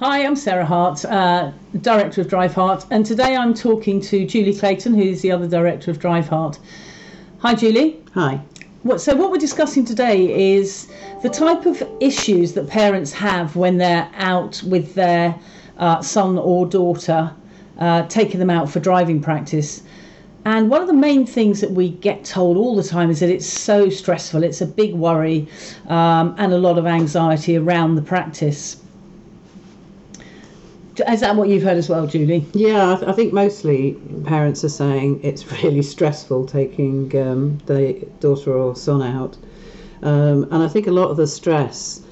Hi, I'm Sarah Hart, uh, Director of Drive Hart, and today I'm talking to Julie Clayton, who's the other Director of Drive Hart. Hi, Julie. Hi. What, so, what we're discussing today is the type of issues that parents have when they're out with their uh, son or daughter, uh, taking them out for driving practice. And one of the main things that we get told all the time is that it's so stressful, it's a big worry, um, and a lot of anxiety around the practice. Is that what you've heard as well, Julie? Yeah, I, th- I think mostly parents are saying it's really stressful taking um, the daughter or son out. Um, and I think a lot of the stress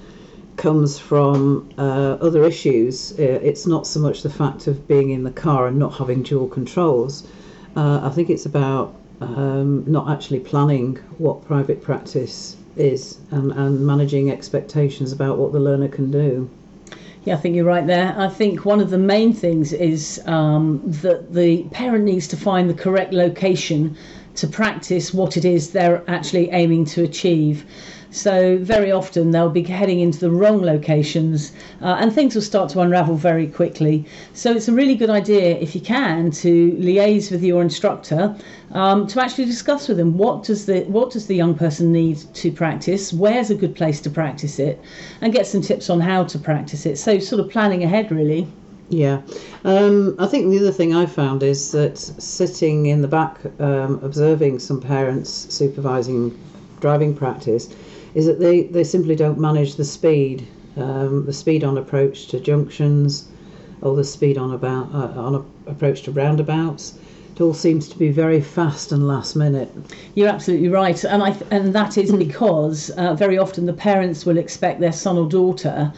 comes from uh, other issues. Uh, it's not so much the fact of being in the car and not having dual controls. Uh, I think it's about um, not actually planning what private practice is and, and managing expectations about what the learner can do. Yeah, I think you're right there. I think one of the main things is um, that the parent needs to find the correct location to practice what it is they're actually aiming to achieve. So very often they'll be heading into the wrong locations, uh, and things will start to unravel very quickly. So it's a really good idea, if you can, to liaise with your instructor um, to actually discuss with them what does the what does the young person need to practice, where's a good place to practice it, and get some tips on how to practice it. So sort of planning ahead, really. Yeah, um, I think the other thing I found is that sitting in the back, um, observing some parents supervising driving practice, is that they, they simply don't manage the speed, um, the speed on approach to junctions, or the speed on about uh, on a, approach to roundabouts. It all seems to be very fast and last minute. You're absolutely right, and I and that is because uh, very often the parents will expect their son or daughter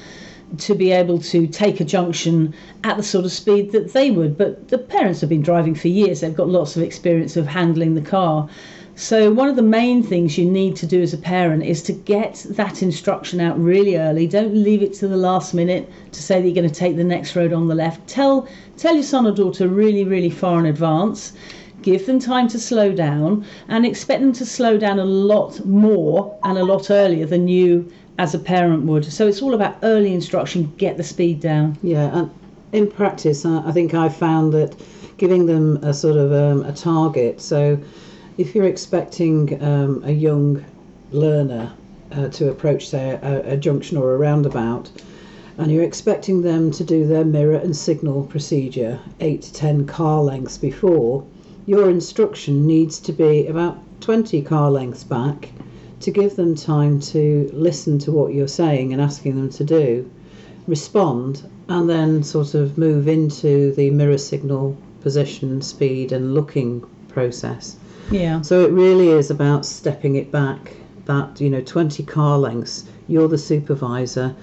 to be able to take a junction at the sort of speed that they would. But the parents have been driving for years, they've got lots of experience of handling the car. So, one of the main things you need to do as a parent is to get that instruction out really early. Don't leave it to the last minute to say that you're going to take the next road on the left. Tell, tell your son or daughter really, really far in advance. Give them time to slow down and expect them to slow down a lot more and a lot earlier than you as a parent would. So it's all about early instruction, get the speed down. Yeah, and in practice, I think I've found that giving them a sort of um, a target. So if you're expecting um, a young learner uh, to approach, say, a, a junction or a roundabout, and you're expecting them to do their mirror and signal procedure eight to ten car lengths before, your instruction needs to be about 20 car lengths back to give them time to listen to what you're saying and asking them to do, respond, and then sort of move into the mirror signal position, speed, and looking process. Yeah. So it really is about stepping it back. That you know, 20 car lengths. You're the supervisor.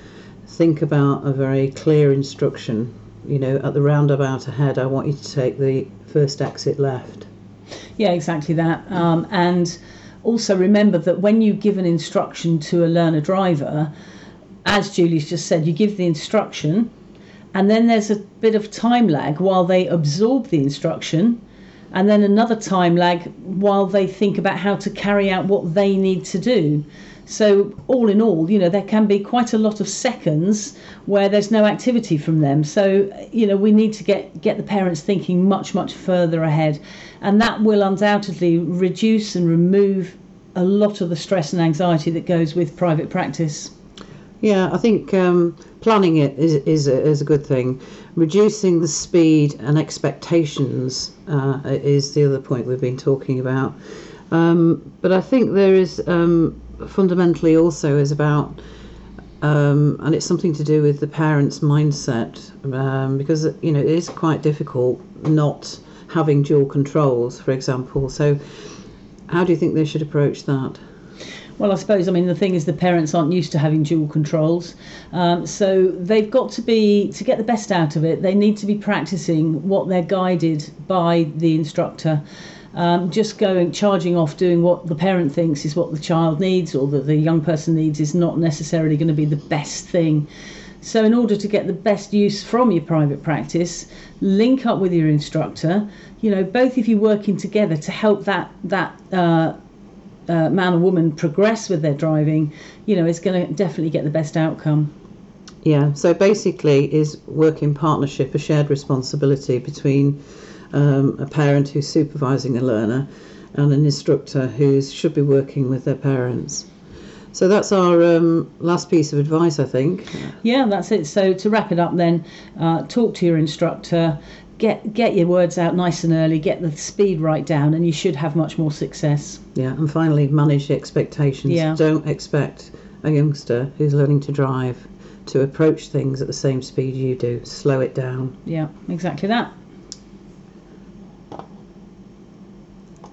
Think about a very clear instruction. You know, at the roundabout ahead, I want you to take the first exit left. Yeah, exactly that. Um, and also remember that when you give an instruction to a learner driver, as Julie's just said, you give the instruction, and then there's a bit of time lag while they absorb the instruction, and then another time lag while they think about how to carry out what they need to do. So all in all, you know, there can be quite a lot of seconds where there's no activity from them. So you know, we need to get get the parents thinking much much further ahead, and that will undoubtedly reduce and remove a lot of the stress and anxiety that goes with private practice. Yeah, I think um, planning it is is a, is a good thing. Reducing the speed and expectations uh, is the other point we've been talking about. Um, but I think there is um, fundamentally also is about, um, and it's something to do with the parents' mindset, um, because you know it is quite difficult not having dual controls, for example. So, how do you think they should approach that? Well, I suppose, I mean, the thing is the parents aren't used to having dual controls. Um, so they've got to be, to get the best out of it, they need to be practicing what they're guided by the instructor. Um, just going, charging off, doing what the parent thinks is what the child needs or that the young person needs is not necessarily going to be the best thing. So, in order to get the best use from your private practice, link up with your instructor. You know, both of you working together to help that that uh, uh, man or woman progress with their driving, you know, is going to definitely get the best outcome. Yeah, so basically, is work in partnership, a shared responsibility between um, a parent who's supervising a learner and an instructor who should be working with their parents. So that's our um, last piece of advice, I think. Yeah, that's it. So to wrap it up, then, uh, talk to your instructor. Get get your words out nice and early. Get the speed right down, and you should have much more success. Yeah, and finally, manage expectations. Yeah. Don't expect a youngster who's learning to drive to approach things at the same speed you do. Slow it down. Yeah, exactly that.